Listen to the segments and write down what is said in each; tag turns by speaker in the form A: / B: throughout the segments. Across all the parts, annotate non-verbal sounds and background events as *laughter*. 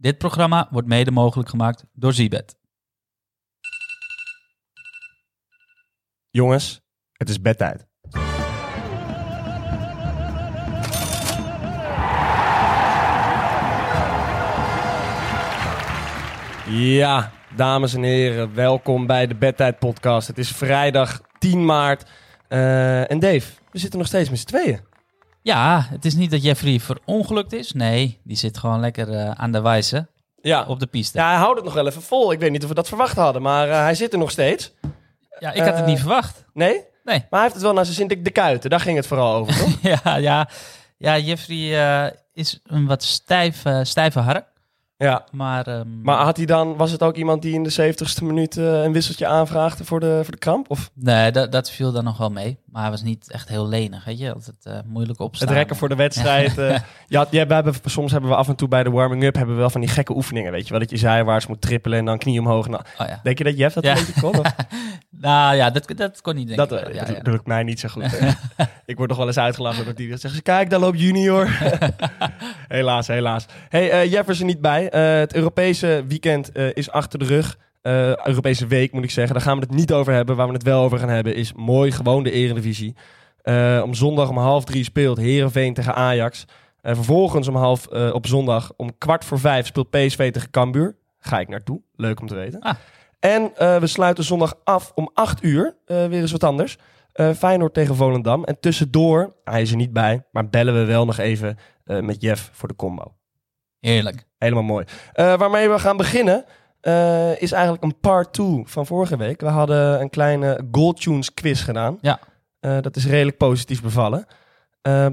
A: Dit programma wordt mede mogelijk gemaakt door Zibet.
B: Jongens, het is bedtijd. Ja, dames en heren, welkom bij de Bedtijd Podcast. Het is vrijdag 10 maart. Eh, en Dave, we zitten nog steeds met z'n tweeën.
A: Ja, het is niet dat Jeffrey verongelukt is. Nee, die zit gewoon lekker eh, aan de wijze
B: Ja.
A: op de piste.
B: ja, hij houdt het nog wel even vol. Ik weet niet of we dat verwacht hadden, maar eh, hij zit er nog steeds.
A: Ja, ik had het
B: Eh,
A: niet verwacht.
B: Nee?
A: Nee.
B: Maar hij heeft het wel naar zijn zin. De, kuiten, daar ging het vooral over, toch? *laughs*
A: ja, ja, ja, Jeffrey eh, is een wat stijf, eh, stijve hark.
B: Ja.
A: Maar, ehm,
B: Maar had hij dan, was het ook iemand die in de 70ste minuut eh, een wisseltje aanvraagde voor de, voor de kramp? Of
A: nee, dat, dat viel dan nog wel mee. Maar hij was niet echt heel lenig, weet je. Altijd eh, moeilijk opstaan.
B: het rekken voor de wedstrijd? *laughs* eh ja, ja, we hebben, soms hebben we af en toe bij de warming-up hebben we wel van die gekke oefeningen, weet je wel? Dat je zijwaarts moet trippelen en dan knie omhoog. Nou,
A: Oh, ja.
B: denk je dat Jeff dat
A: Ja.
B: een beetje kon? Of? *laughs*
A: Nou ja, dat, dat kon niet denken.
B: Dat,
A: ja,
B: dat lukt mij niet zo goed. *laughs* ik word nog wel eens uitgelachen door die die zeggen, kijk, daar loopt junior. helaas, helaas. Hey, Jeff is er niet bij. Eh, het Europese weekend eh, is achter de rug. Eh, Europese week moet ik zeggen. Daar gaan we het niet over hebben. Waar we het wel over gaan hebben is mooi gewoon de Eredivisie. Om zondag om half drie speelt Herenveen tegen Ajax. En vervolgens om half op zondag om kwart voor vijf speelt PSV tegen Cambuur. Ga ik naartoe. Leuk om te weten.
A: Ah.
B: En we sluiten zondag af om 8 uur. Weer eens wat anders. Feyenoord tegen Volendam. En tussendoor, hij is er niet bij, maar bellen we wel nog even met Jeff voor de combo.
A: Heerlijk.
B: Helemaal mooi. Eh, waarmee we gaan beginnen eh, is eigenlijk een part 2 van vorige week. We hadden een kleine Goldtunes quiz gedaan.
A: Ja.
B: Eh, dat is redelijk positief bevallen.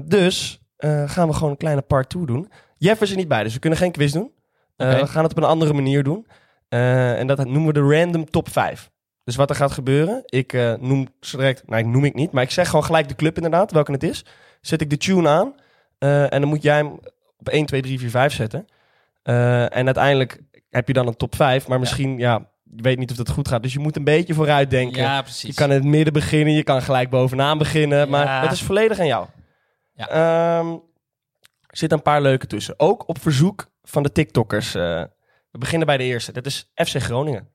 B: Dus gaan we gewoon een kleine part 2 doen. Jeff is er niet bij, dus we kunnen geen quiz doen. We gaan het op een andere manier doen. En dat noemen we de random top 5. Dus wat er gaat gebeuren, ik noem zo direct, nou ik noem ik niet, maar ik zeg gewoon gelijk de club inderdaad, welke het is. Zet ik de tune aan en dan moet jij hem op 1, 2, 3, 4, 5 zetten. Eh, en uiteindelijk heb je dan een top 5, maar misschien, ja. je weet niet of dat goed gaat. Dus je moet een beetje vooruit denken.
A: Ja,
B: je kan in het midden beginnen, je kan gelijk bovenaan beginnen, maar het is volledig aan jou.
A: Ja.
B: Ehm, er zitten een paar leuke tussen. Ook op verzoek van de TikTokkers. eh, we beginnen bij de eerste. Dat is FC Groningen.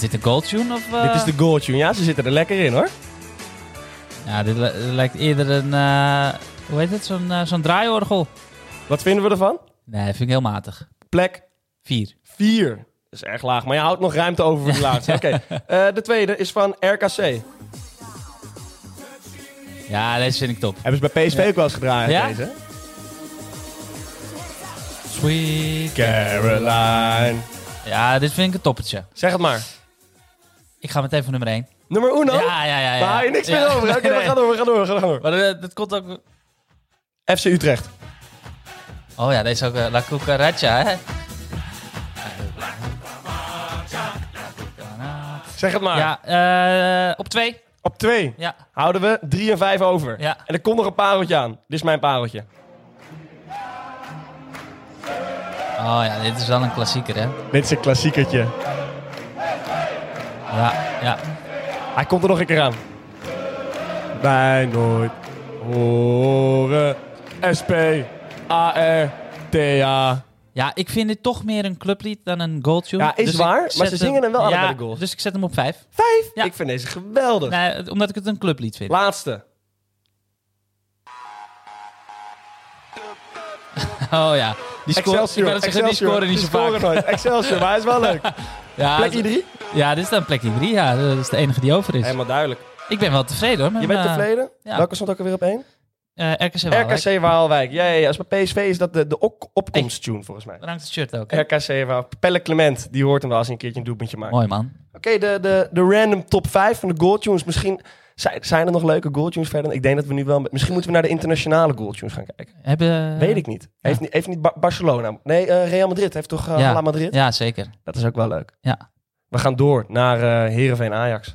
A: Is dit een gold tune? Of, eh?
B: Dit is de goal tune. Ja, ze zitten er lekker in hoor.
A: Ja, dit li- lijkt eerder een... eh, hoe heet het? Zo'n eh, zo'n draaiorgel.
B: Wat vinden we ervan?
A: Nee, vind ik heel matig.
B: Plek
A: Vier.
B: 4. Dat is erg laag, maar je houdt nog ruimte over voor de laatste. *laughs* Oké, Eh, de tweede is van RKC.
A: Ja, deze vind ik top.
B: Hebben ze bij PSV ook wel eens gedraaid,
A: Ja?
B: deze?
A: Sweet.
B: Caroline.
A: Ja, dit vind ik een toppertje.
B: Zeg het maar.
A: Ik ga meteen voor nummer 1.
B: Nummer uno?
A: Ja, ja, ja. ja.
B: Daar hou je niks
A: Ja.
B: meer over. Oké, *laughs*
A: Nee.
B: we gaan door, we gaan door, door.
A: Maar dat komt ook...
B: FC Utrecht.
A: Oh ja, deze ook. eh, La Cucaracha, hè?
B: Zeg het maar.
A: Ja, eh, op twee.
B: Op twee
A: Ja.
B: houden we drie en vijf over.
A: Ja.
B: En er komt nog een pareltje aan. Dit is mijn pareltje.
A: Oh ja, dit is wel een klassieker, hè?
B: Dit is een klassiekertje.
A: Ja, ja.
B: Hij komt er nog een keer aan. Bij nooit horen. SP. AR. TA.
A: Ja, ik vind dit toch meer een clublied dan een goaltune.
B: Ja, is
A: ik
B: waar, maar ze zingen hem wel allebei
A: ja,
B: de goals.
A: Dus ik zet hem op vijf.
B: Vijf?
A: Ja.
B: Ik vind deze geweldig.
A: Nee, omdat ik het een clublied vind.
B: Laatste. *laughs*
A: Oh ja. Die score, ik
B: Excelsior.
A: net zeggen, die scoren niet zo
B: Die scoren
A: vaak.
B: nooit. Excelsior, maar hij is wel leuk. *laughs*
A: Ja,
B: Plekje drie?
A: Ja, dit is dan plekje drie. Ja, dat is de enige die over is.
B: Helemaal duidelijk.
A: Ik ben wel tevreden hoor. met
B: Je bent
A: mijn,
B: tevreden?
A: ja.
B: Welke stond ook alweer op één?
A: eh, RKC Waalwijk.
B: RKC Waalwijk. Ja, ja, ja. Als bij PSV is dat de, de op opkomsttune volgens mij.
A: Dan hangt het shirt ook. hè?
B: RKC Waalwijk. Pelle Clement, die hoort hem wel als hij een keertje een doelpuntje maakt.
A: Mooi man.
B: Oké, de, de, de random top 5 van de goaltunes. Misschien zijn, zijn er nog leuke goaltunes verder. Ik denk dat we nu wel... Misschien moeten we naar de internationale goaltunes gaan kijken.
A: Hebben...
B: Weet ik niet. Heeft, niet- heeft niet Ba- Barcelona... Nee, eh, Real Madrid heeft toch uh,
A: Ja.
B: Madrid?
A: Ja, zeker.
B: Dat is ook wel leuk.
A: Ja.
B: We gaan door naar eh Heerenveen Ajax.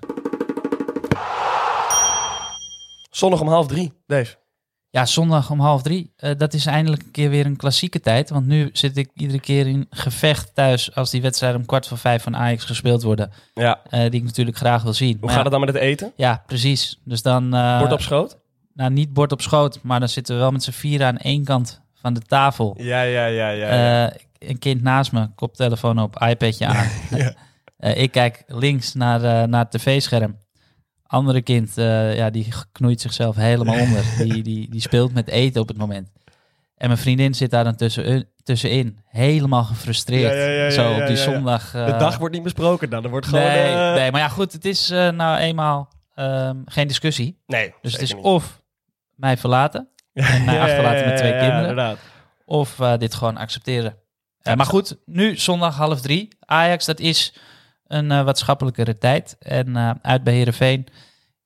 B: Zondag om half drie, Dave.
A: Ja, zondag om half drie. Eh, dat is eindelijk een keer weer een klassieke tijd. Want nu zit ik iedere keer in gevecht thuis als die wedstrijden om kwart voor vijf van Ajax gespeeld worden.
B: Ja.
A: eh, die ik natuurlijk graag wil zien.
B: Hoe
A: Maar
B: gaat
A: ja,
B: het dan met het eten?
A: Ja, precies. Dus dan...
B: Bord op schoot?
A: Nou, niet bord op schoot, maar dan zitten we wel met z'n vieren aan één kant van de tafel.
B: Ja, ja, ja, ja. ja.
A: Een kind naast me, koptelefoon op, iPadje aan. *laughs*
B: Ja.
A: Eh, ik kijk links naar, eh, naar het tv-scherm. Andere kind, eh, ja, die knoeit zichzelf helemaal *laughs* onder. Die, die, die speelt met eten op het moment. En mijn vriendin zit daar dan tussen, tussenin, helemaal gefrustreerd.
B: Ja, ja, ja, ja,
A: zo op die
B: ja, ja.
A: zondag.
B: de dag wordt niet besproken dan. Er wordt gewoon...
A: nee, nee, maar ja, goed, het is eh, nou eenmaal ehm, geen discussie.
B: nee
A: Dus het is
B: niet.
A: of mij verlaten, *laughs* en mij achterlaten met twee kinderen.
B: inderdaad.
A: of eh, dit gewoon accepteren. Eh, maar goed, nu zondag half drie. Ajax, dat is een eh, wat schappelijkere tijd. En eh, uit bij.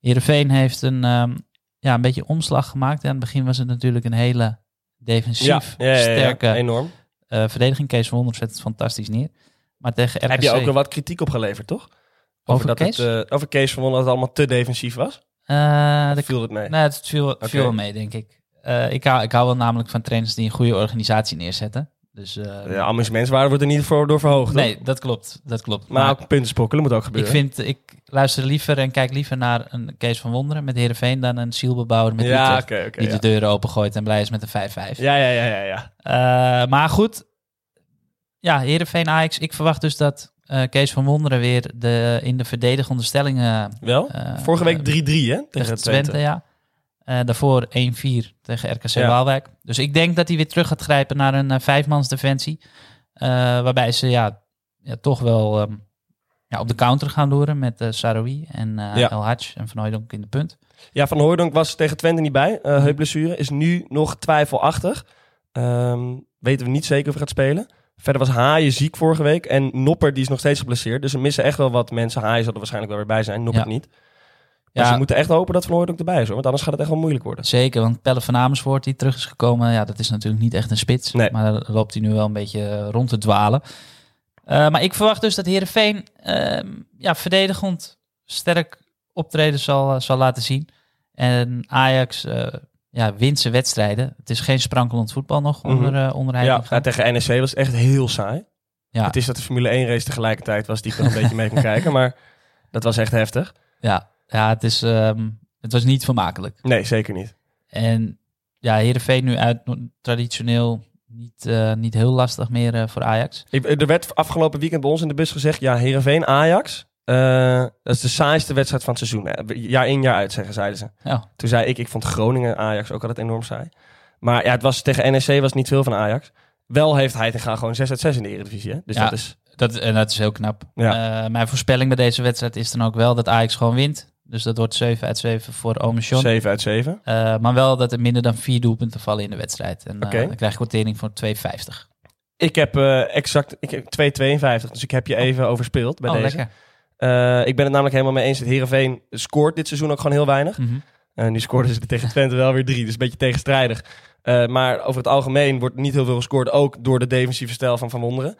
A: Heerenveen heeft een, ehm, ja, een beetje omslag gemaakt. Aan het begin was het natuurlijk een hele defensief
B: Ja, ja, ja, ja,
A: sterke
B: enorm.
A: eh, verdediging. Kees van Wonder zet het fantastisch neer. Maar tegen RKC...
B: Heb je ook wel wat kritiek opgeleverd, toch?
A: Over
B: dat
A: Kees?
B: Het, over Kees van Wonder dat het allemaal te defensief was?
A: De-
B: viel het mee?
A: Nee, het viel,
B: Oké.
A: viel wel mee, denk ik. Ik, hou, ik hou wel namelijk van trainers die een goede organisatie neerzetten. Dus, eh,
B: De amusementswaarde wordt er niet voor door verhoogd. hoor.
A: nee, dat klopt. Dat klopt.
B: Maar ook punten sprokkelen moet ook
A: Ik
B: gebeuren.
A: vind, ik luister liever en kijk liever naar een Kees van Wonderen met Heerenveen dan een zielbebouwer met
B: ja,
A: Utrecht. die
B: ja.
A: de deuren opengooit en blij is met een 5-5.
B: ja, ja, ja, ja, ja.
A: Eh, maar goed, ja, Heerenveen Ajax. Ik verwacht dus dat eh, Kees van Wonderen weer de, in de verdedigende stellingen...
B: Wel?
A: eh,
B: Vorige week 3-3, hè?
A: tegen
B: Tegen
A: Twente,
B: Twente.
A: ja. Eh, daarvoor 1-4 tegen RKC
B: Ja.
A: Waalwijk. Dus ik denk dat hij weer terug gaat grijpen naar een uh, vijfmans defensie. Eh, waarbij ze ja, ja, toch wel ehm, ja, op de counter gaan loeren met eh Saroui en eh. El Hadj en Van Hooydonk in de punt.
B: Ja, Van Hooydonk was tegen Twente niet bij. Heupblessure. Is nu nog twijfelachtig. Ehm, weten we niet zeker of hij gaat spelen. Verder was Haaien ziek vorige week. En Nopper die is nog steeds geblesseerd. Dus er missen echt wel wat mensen. Haaien zal er waarschijnlijk wel weer bij zijn. Nopper niet. Maar
A: Ja.
B: ze moeten echt hopen dat Van Hooydonk erbij is. Hoor, want anders gaat het echt wel moeilijk worden.
A: Zeker, want Pelle van Amersfoort die terug is gekomen, ja, dat is natuurlijk niet echt een spits.
B: Nee.
A: Maar daar loopt hij nu wel een beetje eh, rond te dwalen. Eh, maar ik verwacht dus dat Heerenveen ehm ja, verdedigend sterk optreden zal, eh, zal laten zien. En Ajax ja, wint zijn wedstrijden. Het is geen sprankelend voetbal nog
B: Mhm.
A: onder, onder
B: Ja, tegen NEC was het echt heel saai.
A: Ja.
B: Het is dat de Formule 1 race tegelijkertijd was die ik nog een beetje mee kon kijken. *laughs* Maar dat was echt heftig.
A: Ja, ja het, is, ehm, het was niet vermakelijk.
B: Nee, zeker niet.
A: En ja, Heerenveen nu uit traditioneel niet, eh, niet heel lastig meer eh, voor Ajax.
B: Ik, er werd afgelopen weekend bij ons in de bus gezegd... ja, Heerenveen, Ajax... eh, dat is de saaiste wedstrijd van het seizoen. Jaar in, jaar uit, zeggen, zeiden ze.
A: Ja,
B: Toen zei ik, ik vond Groningen, Ajax ook altijd enorm saai. Maar ja, het was, tegen NEC was het niet veel van Ajax. Wel heeft Heitinga gewoon 6 uit 6 in de Eredivisie. Hè? Dus
A: Ja.
B: dat is...
A: dat, en dat is heel knap.
B: Ja.
A: Mijn voorspelling bij deze wedstrijd is dan ook wel dat Ajax gewoon wint. Dus dat wordt 7 uit 7 voor Omersjon.
B: 7 uit 7.
A: Eh, maar wel dat er minder dan vier doelpunten vallen in de wedstrijd. En eh,
B: Oké.
A: dan krijg je quotering voor 2,50.
B: Ik heb eh, exact ik heb 2,52. Dus ik heb je even overspeeld bij
A: oh,
B: deze.
A: lekker.
B: Ik ben het namelijk helemaal mee eens dat Heerenveen scoort dit seizoen ook gewoon heel weinig.
A: Mhm.
B: En nu scoorden ze tegen Twente wel weer drie. Dus een beetje tegenstrijdig. Maar over het algemeen wordt niet heel veel gescoord. Ook door de defensieve stijl van Van Wonderen.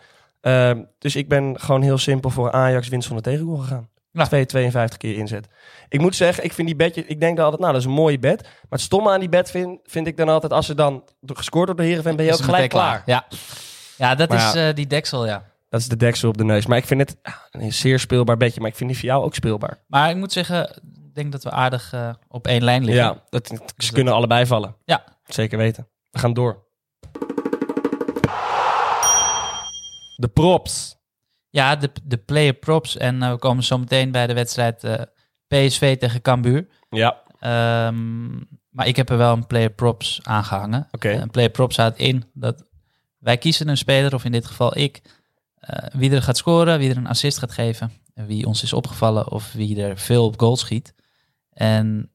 B: Dus ik ben gewoon heel simpel voor Ajax winst van de tegengoal gegaan.
A: Ja.
B: 2,52 keer inzet. Ik moet zeggen, ik vind die bedje... Ik denk dan altijd, nou, dat is een mooie bed. Maar het stomme aan die bed vind, vind ik dan altijd... Als ze dan gescoord door de Heerenveen, ben je ook gelijk klaar.
A: Ja, ja dat
B: Maar
A: is
B: ja.
A: eh, die deksel, ja.
B: Dat is de deksel op de neus. Maar ik vind het een zeer speelbaar bedje. Maar ik vind die voor jou ook speelbaar.
A: Maar ik moet zeggen, ik denk dat we aardig eh, op één lijn liggen.
B: Ja, dat, ze kunnen allebei vallen.
A: Ja.
B: Zeker weten. We gaan door. De props.
A: Ja, de, de player props. En eh, we komen zo meteen bij de wedstrijd eh, PSV tegen Cambuur.
B: Ja,
A: Ehm, maar ik heb er wel een player props aangehangen.
B: Oké.
A: Een player props houdt in dat wij kiezen een speler, of in dit geval ik, eh, wie er gaat scoren, wie er een assist gaat geven, en wie ons is opgevallen of wie er veel op goal schiet. En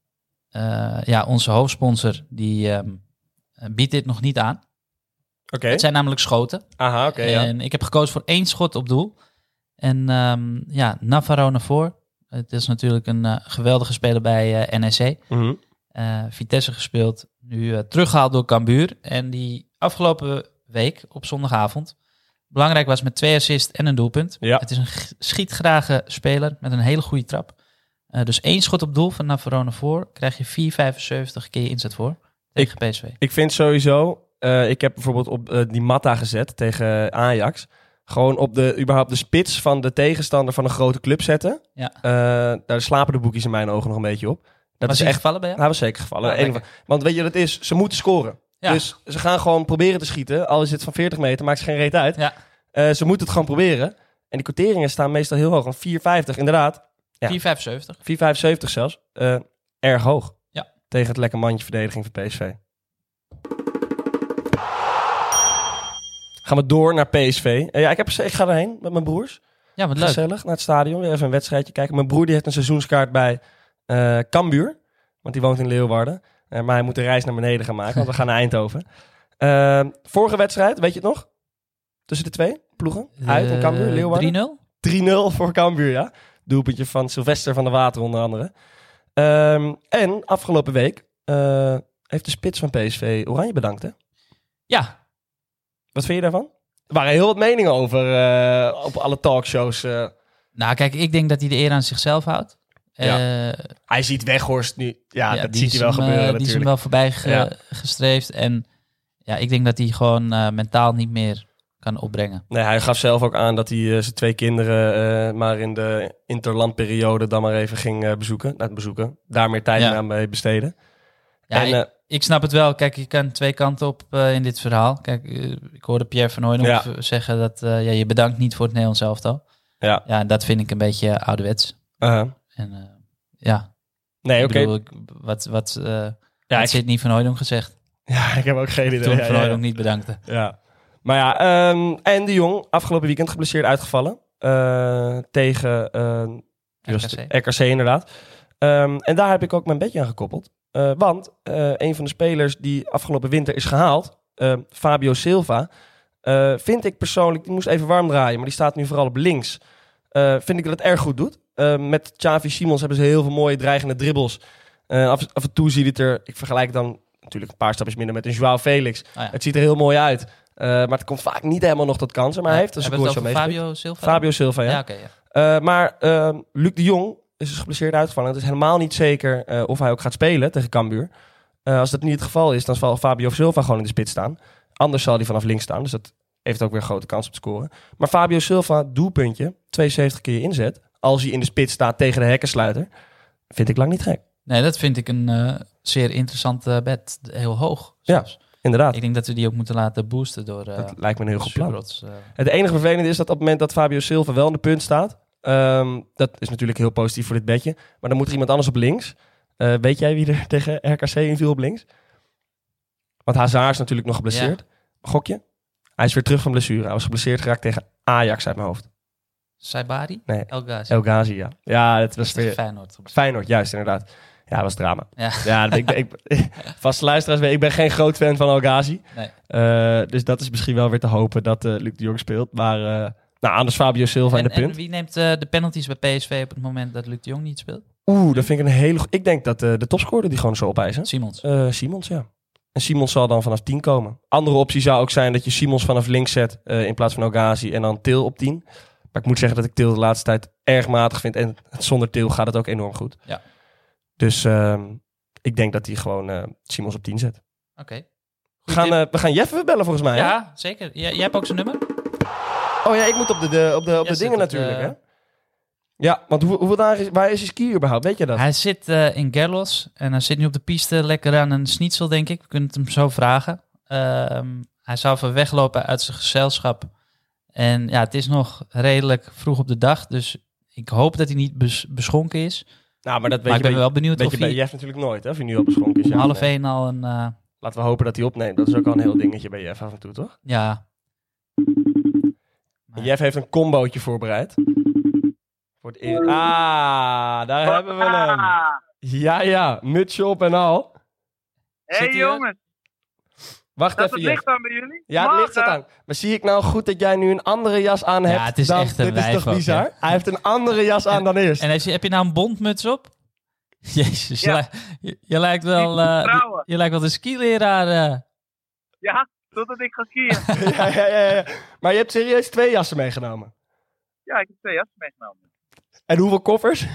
A: ja, onze hoofdsponsor die ehm, biedt dit nog niet aan. Het zijn namelijk schoten.
B: Aha, oké. ja.
A: En ik heb gekozen voor één schot op doel. En ehm, ja, Navarro naar voren. Het is natuurlijk een eh, geweldige speler bij eh, NEC.
B: Mhm.
A: Eh, Vitesse gespeeld. Nu eh, teruggehaald door Cambuur. En die afgelopen week op zondagavond belangrijk was met twee assists en een doelpunt.
B: Ja.
A: Het is een schietgrage speler met een hele goede trap. Dus één schot op doel van Navarro naar voren krijg je 4,75 keer inzet voor. tegen PSV.
B: Ik vind sowieso, eh, ik heb bijvoorbeeld op eh, die Matta gezet tegen Ajax. Gewoon op de, überhaupt de spits van de tegenstander van een grote club zetten.
A: Ja.
B: Eh, daar slapen de boekjes in mijn ogen nog een beetje op. Dat
A: Was
B: is echt,
A: gevallen bij jou?
B: hij was zeker gevallen.
A: Ah,
B: van- want weet je wat het is? Ze moeten scoren.
A: Ja.
B: Dus ze gaan gewoon proberen te schieten. Al is het van 40 meter, maakt ze geen reet uit.
A: Ja.
B: Ze moeten het gewoon proberen. En die quoteringen staan meestal heel hoog. Een 4,50 inderdaad. Ja.
A: 4,75.
B: 4,75 zelfs. Erg hoog.
A: Ja.
B: Tegen het lekker mandje verdediging van PSV. Gaan we door naar PSV. Eh, ja, ik, heb, ik ga erheen met mijn broers.
A: Ja, wat leuk.
B: Gezellig, naar het stadion. Weer even een wedstrijdje kijken. Mijn broer die heeft een seizoenskaart bij eh Cambuur. Want die woont in Leeuwarden. Eh, maar hij moet de reis naar beneden gaan maken. Want we gaan naar Eindhoven. *laughs* Eh, vorige wedstrijd, weet je het nog? Tussen de twee ploegen. Uit in Cambuur, Leeuwarden.
A: 3-0?
B: 3-0 voor Cambuur, ja. Doelpuntje van Sylvester van der Water onder andere. Ehm, en afgelopen week heeft de spits van PSV Oranje bedankt, hè?
A: Ja,
B: Wat vind je daarvan? Er waren heel wat meningen over eh, op alle talkshows. eh.
A: nou kijk, ik denk dat hij de eer aan zichzelf houdt.
B: Ja.
A: Eh,
B: hij ziet Weghorst nu. Ja,
A: ja,
B: dat ziet hij wel
A: hem,
B: gebeuren
A: Die is hem
B: natuurlijk.
A: wel voorbij ge-
B: Ja.
A: gestreefd. En ja, ik denk dat hij gewoon mentaal niet meer kan opbrengen.
B: Nee, hij gaf zelf ook aan dat hij zijn twee kinderen maar in de interlandperiode dan maar even ging bezoeken. Nou, bezoeken. Daar meer tijd aan mee besteden.
A: Ja,
B: en,
A: ik, ik snap het wel. Kijk, je kan twee kanten op eh, in dit verhaal. Kijk, eh, ik hoorde Pierre van Hooydonk
B: Ja.
A: zeggen dat eh, ja, je bedankt niet voor het Nederlands elftal.
B: ja.
A: Ja, en dat vind ik een beetje ouderwets.
B: uh-huh.
A: En ja,
B: Nee, oké.
A: wat, wat,
B: Ja, ik-
A: zit niet van Hooydonk gezegd.
B: Ja, *laughs* ik heb ook geen idee.
A: Toen
B: Ja,
A: Van niet bedankte.
B: Ja. Maar ja, ehm, en de Jong, afgelopen weekend geblesseerd uitgevallen. tegen?
A: RKC.
B: RKC inderdaad. Ehm, en daar heb ik ook mijn bedje aan gekoppeld. Eh, want eh, een van de spelers die afgelopen winter is gehaald, eh, Fabio Silva, vind ik persoonlijk, die moest even warm draaien, maar die staat nu vooral op links. Vind ik dat het erg goed doet. Met Xavi Simons hebben ze heel veel mooie dreigende dribbles. Af, af en toe ziet het er, ik vergelijk dan natuurlijk een paar stapjes minder met een Joao Felix.
A: Ja.
B: Het ziet er heel mooi uit. Maar het komt vaak niet helemaal nog tot kansen. Maar hij heeft een
A: over
B: meegespeeld.
A: Fabio Silva?
B: Fabio Silva, ja. Maar eh, Luc de Jong is dus geblesseerd uitgevallen. Het is helemaal niet zeker eh, of hij ook gaat spelen tegen Cambuur. Eh, als dat niet het geval is, dan zal Fabio Silva gewoon in de spits staan. Anders zal hij vanaf links staan. Dus dat heeft ook weer een grote kans op scoren. Maar Fabio Silva, doelpuntje, 72 keer inzet. Als hij in de spits staat tegen de hekkensluiter. Vind ik lang niet gek.
A: Nee, dat vind ik een eh, zeer interessante bed. Heel hoog
B: Ja. Inderdaad.
A: Ik denk dat we die ook moeten laten boosten door
B: dat lijkt me een heel goed plan. Het enige vervelende is dat op het moment dat Fabio Silva wel in de punt staat. Ehm, dat is natuurlijk heel positief voor dit bedje. Maar dan moet er iemand anders op links. Eh, weet jij wie er *laughs* tegen RKC inviel op links? Want Hazard is natuurlijk nog geblesseerd. Gokje? Hij is weer terug van blessure. Hij was geblesseerd geraakt tegen Ajax uit mijn hoofd.
A: Saibari?
B: Nee.
A: El Ghazi.
B: El Ghazi, ja. Ja, het was
A: Dat is
B: weer...
A: Feyenoord.
B: Feyenoord, juist inderdaad. Ja, dat was drama.
A: Ja.
B: Ja, ik ben, ik, *laughs* vaste luisteraars, ik ben geen groot fan van El Ghazi.
A: Nee.
B: Eh, dus dat is misschien wel weer te hopen dat eh, Luc de Jong speelt. Maar uh, nou, anders Fabio Silva in
A: En,
B: de punt.
A: en wie neemt uh, de penalties bij PSV op het moment dat Luc de Jong niet speelt?
B: Oeh, dat vind ik een hele... Ik denk dat uh, de topscorer die gewoon zo opeisen.
A: Simons.
B: Uh, Simons, ja. En Simons zal dan vanaf 10 komen. Andere optie zou ook zijn dat je Simons vanaf links zet in plaats van Ogazi en dan Til op 10. Maar ik moet zeggen dat ik Til de laatste tijd erg matig vind. En zonder Til gaat het ook enorm goed.
A: Ja.
B: Dus uh, ik denk dat hij gewoon Simons op 10 zet.
A: Oké. Okay.
B: We gaan, we gaan Jeff bellen volgens mij.
A: Ja, hè? zeker. Jij, jij hebt ook zijn nummer?
B: Oh ja, ik moet op de, de op de, op de dingen natuurlijk. Hè? Ja, want hoe, hoeveel dagen is, waar is ski überhaupt? Weet je dat?
A: Hij zit uh, in Gerlos en hij zit nu op de piste lekker aan een schnitzel, denk ik. We kunnen het hem zo vragen. Uh, hij zou even weglopen uit zijn gezelschap. En ja, het is nog redelijk vroeg op de dag, dus ik hoop dat hij niet bes beschonken is.
B: Nou, maar dat weet
A: maar
B: je
A: ik ben wel benieuwd
B: weet
A: of
B: je
A: hij...
B: Jeff natuurlijk nooit, hè? Of hij nu al beschonken is.
A: Om half één al een... Uh...
B: Laten we hopen dat hij opneemt. Dat is ook al een heel dingetje bij Jeff af en toe, toch?
A: Ja.
B: Maar... Jeff heeft een combootje voorbereid. Voor het eer... Ah, daar hebben we hem. Ja, ja. Mutsje op en al.
C: Hé hey, jongens.
B: Wacht
C: dat
B: even,
C: het licht aan bij jullie?
B: Ja, het licht staat aan. Maar zie ik nou goed dat jij nu een andere jas aan hebt?
A: Ja, het is
B: dan...
A: echt een
B: Dit is toch
A: ook,
B: bizar?
A: Ja.
B: Hij heeft een andere jas aan
A: en,
B: dan eerst.
A: En heb je, heb je nou een bondmuts op? *laughs* Jezus, ja. je, je, je, lijkt wel, uh, je, je, lijkt wel de skileraar. Uh.
C: Ja, totdat ik ga skiën. *laughs*
B: ja, ja, ja, ja, Maar je hebt serieus twee jassen meegenomen?
C: Ja, ik heb twee jassen meegenomen.
B: En hoeveel koffers?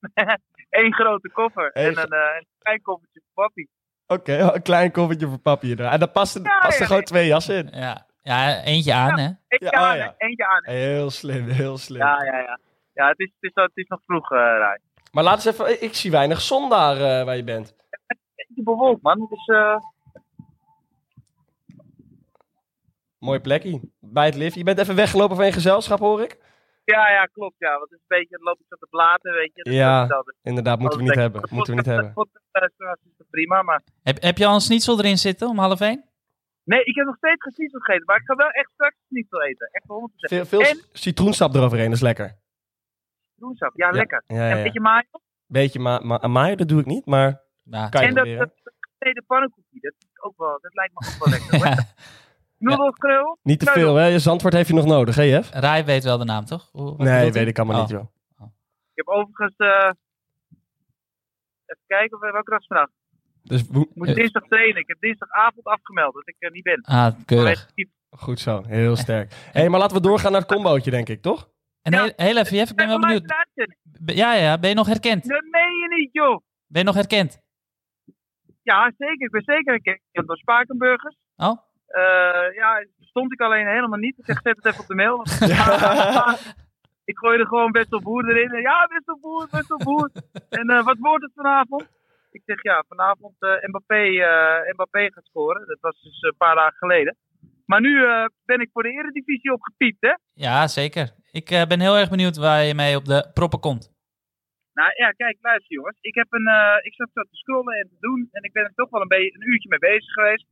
B: *laughs*
C: Eén grote koffer en een, uh, een klein koffertje voor papi.
B: Oké, een klein koffertje voor papi. er. En daar past er,
C: Ja,
B: past er
C: ja,
B: gewoon twee jassen in.
A: Ja, ja eentje aan, hè?
C: Eentje
B: Ja, oh
C: aan, eentje aan.
B: Heel slim, heel slim.
C: Ja, ja, ja. Ja, het is, het is, het is nog vroeg, eh Rij.
B: Maar laat eens even, ik zie weinig zon daar eh, waar je bent.
C: Beetje bewolkt, man. Het is, eh,
B: Mooi plekje. Bij het lift. Je bent even weggelopen van je gezelschap, hoor ik.
C: ja, ja, klopt, ja. Want het is een beetje, het loopt zo te blaten, weet je. Dus
B: Ja.
C: dat is
B: Inderdaad, moeten we niet hebben. Moeten we niet hebben.
C: Dat prima, maar...
A: Heb, heb je al een schnitzel erin zitten om half één?
C: Nee, ik heb nog steeds geen schnitzel gegeten, maar ik ga wel echt straks schnitzel eten. Echt 100%.
B: Veel, veel
C: En-
B: citroensap eroverheen, dat is lekker.
C: Groensap, ja, lekker.
B: Ja,
C: En
B: ja.
C: een beetje mayo.
B: Beetje ma ma maaien, dat doe ik niet, maar
A: Ja,
B: kan je
C: En dat,
B: proberen.
C: dat gesneden pannenkoekje, dat, is ook wel, dat lijkt me ook wel lekker. Noedelkrul?
B: Niet te
C: Kneudel.
B: veel, hè? Je zandwoord heeft je nog nodig, hè, Jeff?
A: Rai weet wel de naam, toch? Hoe-
B: Nee, weet ik allemaal
A: Oh.
B: niet, joh.
C: Ik heb overigens... eh even kijken, of welke dag is vandaag?
B: Dus
C: Ik moet
A: Eh.
C: dinsdag trainen. Ik heb dinsdagavond afgemeld dat ik er niet ben.
A: Ah, keurig.
B: Goed zo, heel sterk. Hé, *laughs* hey, maar laten we doorgaan naar het combootje, denk ik, toch?
A: En
C: Ja.
A: heel, heel even, Jeff, ik ben wel benieuwd. Ja, ja, ben je nog herkend?
C: Dat meen je niet, joh.
A: Ben je nog herkend?
C: Ja, zeker. Ik ben zeker keer door Spakenburgers.
A: Oh?
C: Eh, ja, stond ik alleen helemaal niet. Ik zeg, zet het even op de mail. *laughs* *laughs* ik gooide gewoon best wel boer erin. Ja, best wel boer, best wel boer. en eh, wat wordt het vanavond? Ik zeg, ja, vanavond eh Mbappé, eh, Mbappé gaat scoren. Dat was dus een paar dagen geleden. Maar nu eh, ben ik voor de eredivisie opgepiept, hè?
A: Ja, zeker. Ik eh, ben heel erg benieuwd waar je mee op de proppen komt.
C: Nou ja, kijk, luister jongens. Ik, heb een, eh, ik zat zo te scrollen en te doen. En ik ben er toch wel een, beetje, een uurtje mee bezig geweest.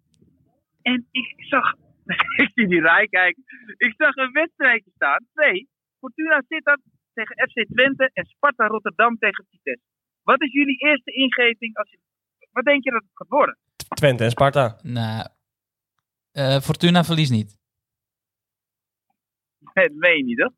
C: En ik zag, *laughs* ik zie die rij kijken. Ik zag een wedstrijdje staan. Twee. Fortuna Sittard tegen FC Twente en Sparta Rotterdam tegen Vitesse. Wat is jullie eerste ingeving? Als je, wat denk je dat het gaat worden?
B: Twente en Sparta.
A: Nou, eh, Fortuna verliest niet.
C: Nee, *laughs* dat meen je niet, hoor.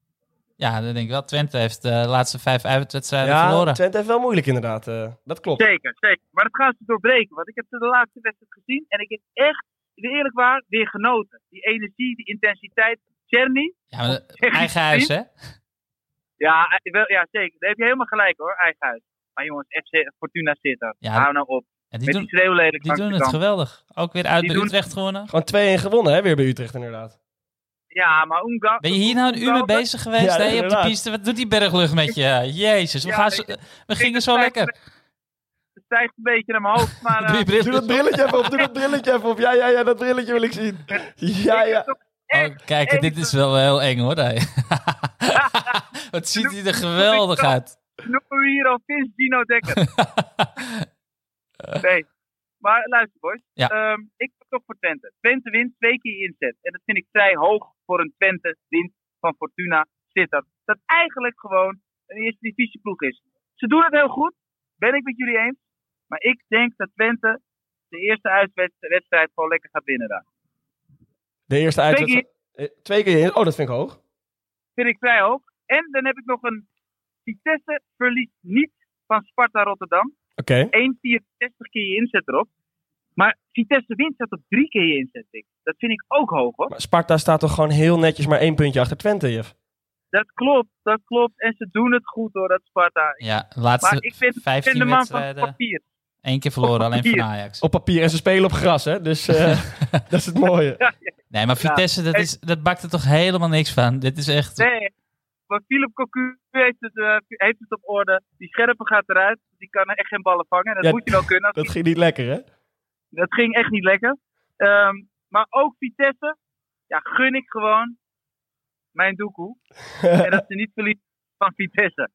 A: Ja, dat denk ik wel. Twente heeft eh, de laatste vijf uitwedstrijden
B: Ja,
A: verloren.
B: Twente heeft wel moeilijk inderdaad. eh, dat klopt.
C: Zeker, zeker. Maar dat gaan ze doorbreken. Want ik heb de laatste wedstrijd gezien. En ik heb echt, eerlijk waar, weer genoten. Die energie, die intensiteit. Czerny,
A: Ja, maar *laughs* eigen huis, hè?
C: Ja, eh, wel, ja, zeker. Daar heb je helemaal gelijk hoor, eigen huis. Maar jongens, FC Fortuna zit er.
A: Ja,
C: Hou nou op.
A: Ja, die
C: Met
A: doen,
C: die schreeuwlelijk
A: die
C: langs
A: doen het geweldig. Ook weer uit
C: Die
A: bij
C: doen-
A: Utrecht gewonnen.
B: Gewoon 2-1 gewonnen, hè, weer bij Utrecht inderdaad.
C: Ja, maar Unga...
A: Ben je hier nou een uur mee bezig geweest?
B: Ja,
A: hè, op de piste? Wat doet die berglucht met je? *laughs* Jezus, we,
C: Ja,
A: gaan zo- we gingen zo lekker.
C: Het stijgt een beetje naar mijn hoofd, maar... Eh,
B: Doe dat brilletje even op, doe dat brilletje even op. Ja, ja, ja, dat brilletje wil ik zien. Ja, ja.
A: Oh, kijk,
C: even-
A: dit is wel heel eng hoor. *laughs* Wat ziet hij er geweldig uit.
C: Noemen we hier al Vince Dino Dekker. *laughs* nee. Maar luister boys.
A: Ja.
C: Ehm, ik ga toch voor Twente. Twente wint twee keer inzet. En dat vind ik vrij hoog voor een Twente winst van Fortuna Sittard. Dat eigenlijk gewoon een eerste divisieploeg is. Ze doen het heel goed. Ben ik met jullie eens. Maar ik denk dat Twente de eerste uitwedstrijd gewoon lekker gaat winnen daar.
B: De eerste
C: Twee
B: uitwedstrijd.
C: keer
B: Eh, Twee keer in. Oh, dat vind ik hoog.
C: vind ik vrij hoog. En dan heb ik nog een Vitesse verliest niet van Sparta Rotterdam.
B: Oké.
C: 1,64 keer je inzet erop. Maar Vitesse wint staat op drie keer je inzet. Dick. Dat vind ik ook hoog hoor.
B: Maar Sparta staat toch gewoon heel netjes maar één puntje achter Twente, Jeff?
C: Dat klopt, dat klopt. En ze doen het goed hoor, dat Sparta.
A: Ja, de
C: Maar
A: laatste
C: ik vind, ik
A: 15
C: vind de man van papier.
A: Eén keer verloren, alleen van. Ajax.
B: Op papier. En ze spelen op gras, hè? Dus eh, *laughs* *laughs* dat is het mooie.
C: Ja, ja.
A: Nee, maar Vitesse, dat, is, dat bakt er toch helemaal niks van. Dit is echt...
C: Nee, maar Philip Cocu heeft het, eh, heeft het op orde. Die scherpe gaat eruit. Die kan echt geen ballen vangen. Dat
B: Ja,
C: moet je wel kunnen.
B: Dat ging niet lekker, hè?
C: Dat ging echt niet lekker. Ehm, maar ook Vitesse, ja, gun ik gewoon mijn doekoe. *laughs* en dat ze niet verliezen van Vitesse.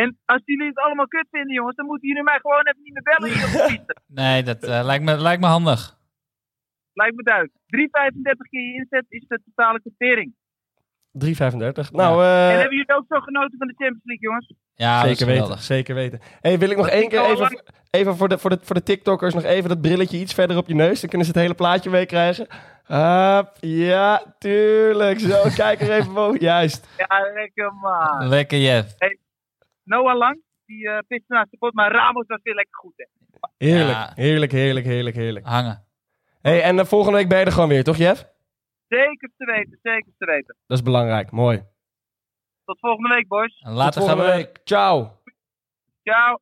C: En als jullie het allemaal kut vinden, jongens, dan moeten jullie mij gewoon even niet meer bellen hier op de fietsen. *laughs*
A: Nee, dat eh, lijkt, me, lijkt me handig.
C: Lijkt me duidelijk. 3,35 keer je inzet is de totale quotering.
B: 3,35. Nou, eh,
C: en hebben jullie ook zo genoten van de Champions League, jongens?
A: Ja,
B: zeker weten. Zeker weten. hey, wil ik nog één keer even, even voor, de, voor, de, voor de TikTokkers nog even dat brilletje iets verder op je neus. Dan kunnen ze het hele plaatje meekrijgen. Hup, ja, tuurlijk. Zo, kijk er even *laughs* boven. Juist.
C: Ja, lekker man.
A: Lekker, Jeff.
C: Noah Lang, die uh, piste naast de pot, maar Ramos was weer lekker goed, hè.
B: Heerlijk,
A: Ja.
B: heerlijk, heerlijk, heerlijk, heerlijk.
A: Hangen.
B: hey, en eh, volgende week ben je er gewoon weer, toch Jeff?
C: Zeker te weten, zeker te weten.
B: Dat is belangrijk. Mooi.
C: Tot volgende week, boys.
A: En later
B: Tot
A: gaan we...
B: volgende week. Ciao.
C: Ciao.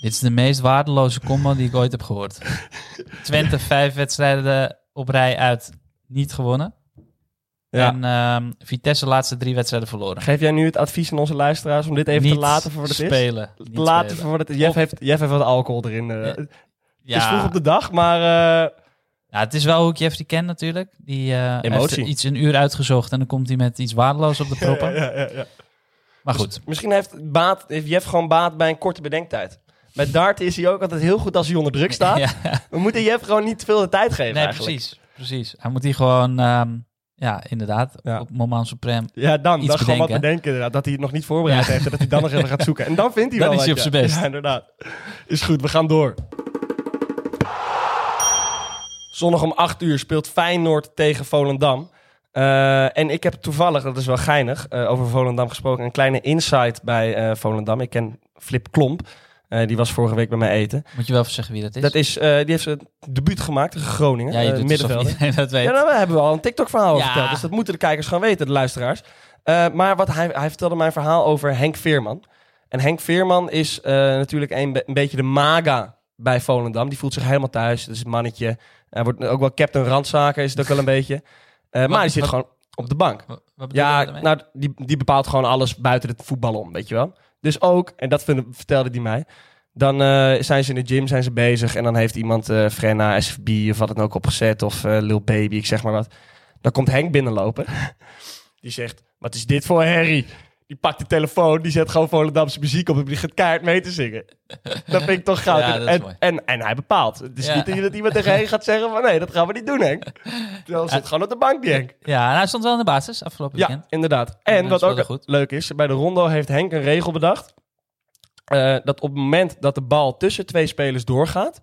A: Dit is de meest waardeloze combo die ik ooit heb gehoord. *laughs* Twente vijf wedstrijden op rij uit niet gewonnen.
B: Ja.
A: En ehm, Vitesse de laatste drie wedstrijden verloren.
B: Geef jij nu het advies aan onze luisteraars om dit even
A: niet
B: te laten voor wat het is?
A: spelen.
B: Te
A: Niet
B: laten
A: spelen.
B: voor wat het is. Jeff
A: Of-
B: heeft, Jeff heeft wat alcohol erin. eh.
A: Ja.
B: Het is vroeg op de dag, maar eh,
A: Ja, het is wel hoe ik Jeffrey ken natuurlijk. Die
B: Emotie.
A: heeft iets een uur uitgezocht en dan komt hij met iets waardeloos op de *laughs* proppen.
B: ja, ja, ja.
A: Maar
B: Dus
A: goed,
B: misschien heeft, baat, heeft Jeff gewoon baat bij een korte bedenktijd. Bij darten is hij ook altijd heel goed als hij onder druk staat. *laughs* We moeten Jeff gewoon niet te veel de tijd geven
A: nee,
B: eigenlijk.
A: precies, precies. Hij moet hier gewoon, ehm, ja, inderdaad,
B: Ja.
A: op moment supreme.
B: Ja, dan.
A: Iets
B: dan gewoon wat
A: bedenken.
B: Dat hij het nog niet voorbereid
A: Ja.
B: heeft en dat hij dan nog even gaat zoeken. En dan vindt hij *laughs*
A: Dan
B: wel
A: is hij op zijn best.
B: Ja, inderdaad. Is goed, we gaan door. Zondag om 8 uur speelt Feyenoord tegen Volendam. Eh, en ik heb toevallig, dat is wel geinig, eh, over Volendam gesproken, een kleine insight bij eh, Volendam. Ik ken Flip Klomp. Eh, die was vorige week bij mij eten.
A: Moet je wel even zeggen wie dat is?
B: Dat is, eh, die heeft zijn debuut gemaakt tegen Groningen.
A: ja, je
B: eh,
A: doet iedereen dat weet.
B: Ja, nou, daar hebben we al een TikTok-verhaal over
A: Ja.
B: verteld. Dus dat moeten de kijkers gewoon weten, de luisteraars. Maar wat hij, hij vertelde mij een verhaal over Henk Veerman. En Henk Veerman is natuurlijk een, een beetje de maga bij Volendam. Die voelt zich helemaal thuis. Dat is een mannetje. Hij wordt ook wel captain randzaken, is het ook wel een beetje. Eh, maar hij zit
A: wat-
B: gewoon op de bank.
A: Wat
B: Ja, nou, die, die bepaalt gewoon alles buiten het voetbal om, weet je wel. Dus ook, en dat vertelde hij mij, dan eh, zijn ze in de gym, zijn ze bezig en dan heeft iemand eh Frenna, SFB of wat het ook opgezet of eh, Lil Baby, ik zeg maar wat. Dan komt Henk binnenlopen. *laughs* Die zegt, wat is dit voor herrie? Die pakt de telefoon, die zet gewoon Volendamse muziek op en die gaat keihard mee te zingen. Dat vind ik toch goud.
A: Ja,
B: en, en, en, en hij bepaalt. Het is
A: Ja.
B: niet dat iemand tegen gaat zeggen van nee, dat gaan we niet doen Henk. Terwijl hij zit gewoon op de bank die Henk.
A: Ja, en hij stond wel in de basis afgelopen
B: Ja,
A: weekend.
B: inderdaad.
A: En
B: wat ook
A: goed.
B: leuk is, bij de rondo heeft Henk een regel bedacht. eh, dat op het moment dat de bal tussen twee spelers doorgaat,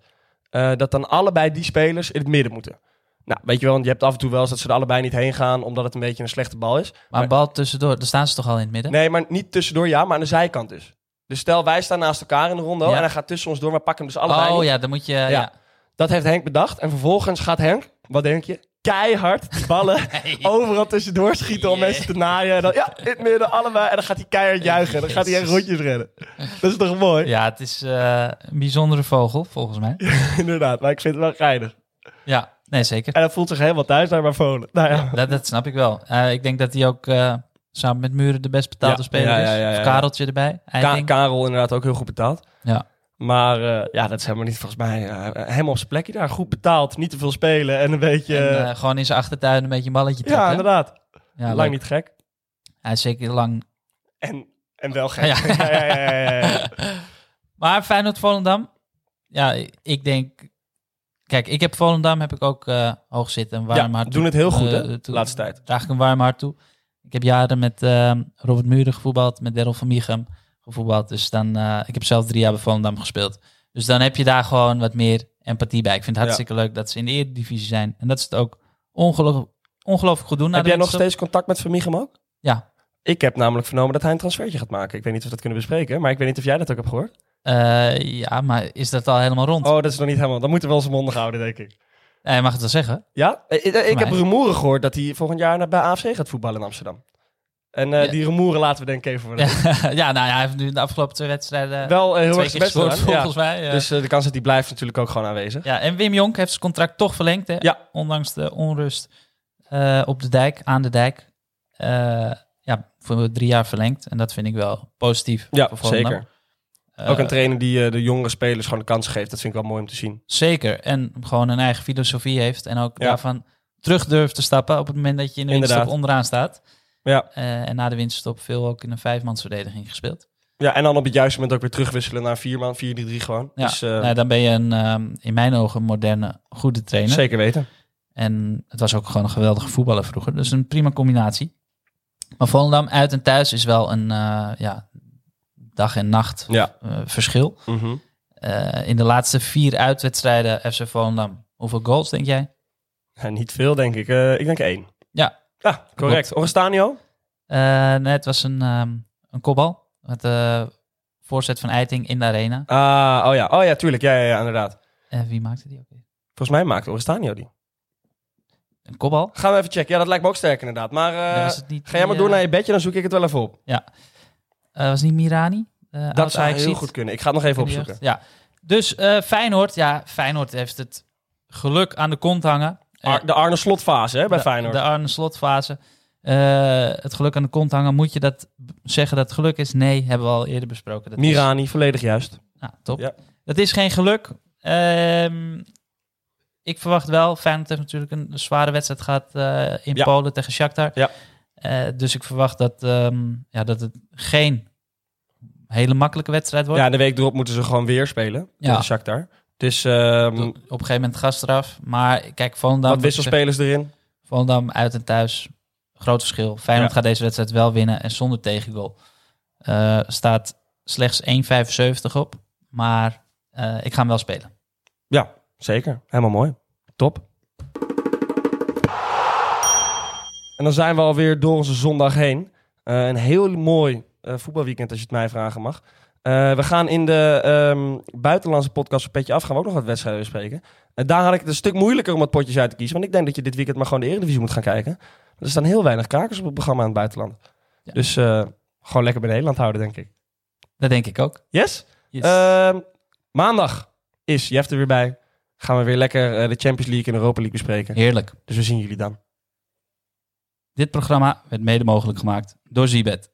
B: eh, dat dan allebei die spelers in het midden moeten. Nou, weet je wel, want je hebt af en toe wel eens dat ze er allebei niet heen gaan, omdat het een beetje een slechte bal is.
A: Maar een bal tussendoor, daar staan ze toch al in het midden?
B: Nee, maar niet tussendoor, ja, maar aan de zijkant dus. Dus stel, wij staan naast elkaar in de rondo
A: Ja.
B: en hij gaat tussen ons door, maar pakken hem dus allebei
A: oh
B: niet.
A: ja, dan moet je... Ja.
B: Dat heeft Henk bedacht. En vervolgens gaat Henk, wat denk je, keihard die ballen *laughs* overal tussendoor schieten om
A: Yeah.
B: mensen te naaien. En dan, ja, in het midden, allebei. En dan gaat hij keihard juichen. En dan gaat hij echt rondjes rennen. Dat is toch mooi?
A: Ja, het is eh, een bijzondere vogel, volgens mij. *laughs*
B: Inderdaad, maar ik vind het wel geinig.
A: Ja, nee, zeker.
B: En hij voelt zich helemaal thuis daar bij Volen. Nou ja,
A: Dat, dat snap ik wel. Eh, ik denk dat hij ook eh, samen met Muren de best betaalde speler is. Of Kareltje erbij.
B: Ka- Karel inderdaad ook heel goed betaald.
A: Ja.
B: Maar eh, ja, dat is helemaal niet volgens mij helemaal op zijn plekje daar. Goed betaald, niet te veel spelen en een beetje...
A: En, gewoon in zijn achtertuin een beetje een balletje trekken.
B: ja, inderdaad.
A: Ja,
B: Lang
A: leuk.
B: niet gek.
A: Hij is zeker lang.
B: En, en wel gek.
A: Ja. *laughs*
B: Ja, ja, ja, ja.
A: Maar Feyenoord Volendam. Ja, ik denk. Kijk, ik heb Volendam heb ik ook eh, hoog zitten. Een warm
B: Ja,
A: hart
B: doen het heel goed,
A: Eh,
B: hè, de
A: toe-
B: laatste tijd.
A: Draag ik een warm hart toe. Ik heb jaren met eh, Robert Muren gevoetbald, met Daryl van Micham gevoetbald. Dus dan, eh, ik heb zelf drie jaar bij Volendam gespeeld. Dus dan heb je daar gewoon wat meer empathie bij. Ik vind het hartstikke leuk dat ze in de Eredivisie zijn. En dat ze het ook ongeloof, ongelooflijk goed doen.
B: Heb jij nog steeds contact met Vermiegem ook?
A: Ja.
B: Ik heb namelijk vernomen dat hij een transfertje gaat maken. Ik weet niet of we dat kunnen bespreken, maar ik weet niet of jij dat ook hebt gehoord.
A: Eh, ja, maar is dat al helemaal rond?
B: Oh, dat is nog niet helemaal. Dan moeten we wel zijn mondig houden, denk ik.
A: Je mag het wel zeggen.
B: Ja? Ik, ik, ik heb
A: mij.
B: rumoeren gehoord dat hij volgend jaar naar- bij AFC gaat voetballen in Amsterdam. En eh,
A: Ja.
B: die rumoeren laten we denk ik even voor de
A: Ja, *laughs* nou ja, hij heeft nu de afgelopen twee wedstrijden
B: Wel eh, heel erg best
A: gescoord,
B: gedaan. Ja.
A: volgens mij. eh.
B: Dus eh, de kans dat hij blijft natuurlijk ook gewoon aanwezig.
A: ja, en Wim Jonk heeft zijn contract toch verlengd, hè?
B: Ja.
A: Ondanks de onrust eh, op de dijk, aan de dijk. Eh, ja, voor drie jaar verlengd. En dat vind ik wel positief.
B: Ja, zeker.
A: Eh,
B: ook een trainer die eh, de jongere spelers gewoon de kans geeft. Dat vind ik wel mooi om te zien.
A: Zeker. En gewoon een eigen filosofie heeft. En ook
B: Ja.
A: daarvan terug durft te stappen op het moment dat je in de
B: Inderdaad.
A: winterstop onderaan staat.
B: Ja.
A: Eh, en na de winterstop veel ook in een vijfmansverdediging gespeeld.
B: ja, en dan op het juiste moment ook weer terugwisselen naar vier man, 4-3-3 gewoon.
A: Ja,
B: Dus
A: nou, dan ben je een, ehm, in mijn ogen, moderne, goede trainer.
B: zeker weten.
A: En het was ook gewoon een geweldige voetballer vroeger. Dus een prima combinatie. Maar Volendam uit en thuis is wel een ja, dag en nacht
B: Ja.
A: eh, verschil.
B: Mhm.
A: Eh, in de laatste vier uitwedstrijden FC Volendam. Hoeveel goals denk jij?
B: Ja, niet veel, denk ik. Eh, ik denk één.
A: Ja.
B: Ja, correct. Orestanio?
A: Eh, nee, het was een, ehm een kopbal. Met de voorzet van Eiting in de arena.
B: Ah, oh ja. Oh ja, tuurlijk. Ja, ja, ja, inderdaad.
A: Eh, wie maakte die ook weer?
B: Volgens mij maakt Orestanio die.
A: Een kopbal?
B: Gaan we even checken. Ja, dat lijkt me ook sterk inderdaad. Maar eh, ga jij maar door naar je bedje, dan zoek ik het wel even op.
A: eh, was het niet Mirani? Uh,
B: dat zou heel goed kunnen. Ik ga het nog even opzoeken.
A: Ja. Dus uh, Feyenoord, ja, Feyenoord heeft het geluk aan de kont hangen.
B: Ar de Arne Slotfase hè, bij
A: de,
B: Feyenoord.
A: De Arne Slotfase. Uh, het geluk aan de kont hangen. Moet je dat zeggen dat het geluk is? Nee, hebben we al eerder besproken. Dat
B: Mirani, is... volledig juist.
A: Nou, top. Ja. Dat is geen geluk. Uh, ik verwacht wel. Feyenoord heeft natuurlijk een, zware wedstrijd gehad uh, in ja. Polen tegen Shakhtar.
B: Ja.
A: Uh, dus ik verwacht dat, um, ja, dat het geen hele makkelijke wedstrijd wordt.
B: Ja, de week erop moeten ze gewoon weer spelen ja. Shakhtar. Dus um,
A: op een gegeven moment gast eraf. Maar kijk, Volendam...
B: Wat wisselspelers erin?
A: Volendam uit en thuis. Groot verschil. Feyenoord ja. gaat deze wedstrijd wel winnen en zonder tegengoal. Uh, staat slechts 1,75 op. Maar uh, ik ga hem wel spelen.
B: Ja, zeker. Helemaal mooi. Top. En dan zijn we alweer door onze zondag heen. Uh, een heel mooi uh, voetbalweekend, als je het mij vragen mag. Uh, we gaan in de um, buitenlandse podcast een petje af. Gaan we ook nog wat wedstrijden bespreken. En daar had ik het een stuk moeilijker om wat potjes uit te kiezen. Want ik denk dat je dit weekend maar gewoon de Eredivisie moet gaan kijken. Er staan heel weinig kakers op het programma in het buitenland. Ja. Dus gewoon lekker bij Nederland houden, denk ik.
A: Dat denk ik ook.
B: Yes? yes. Uh, maandag is Jeff er weer bij. Gaan we weer lekker de Champions League en Europa League bespreken.
A: Heerlijk.
B: Dus we zien jullie dan.
A: Dit programma werd mede mogelijk gemaakt door Zibet.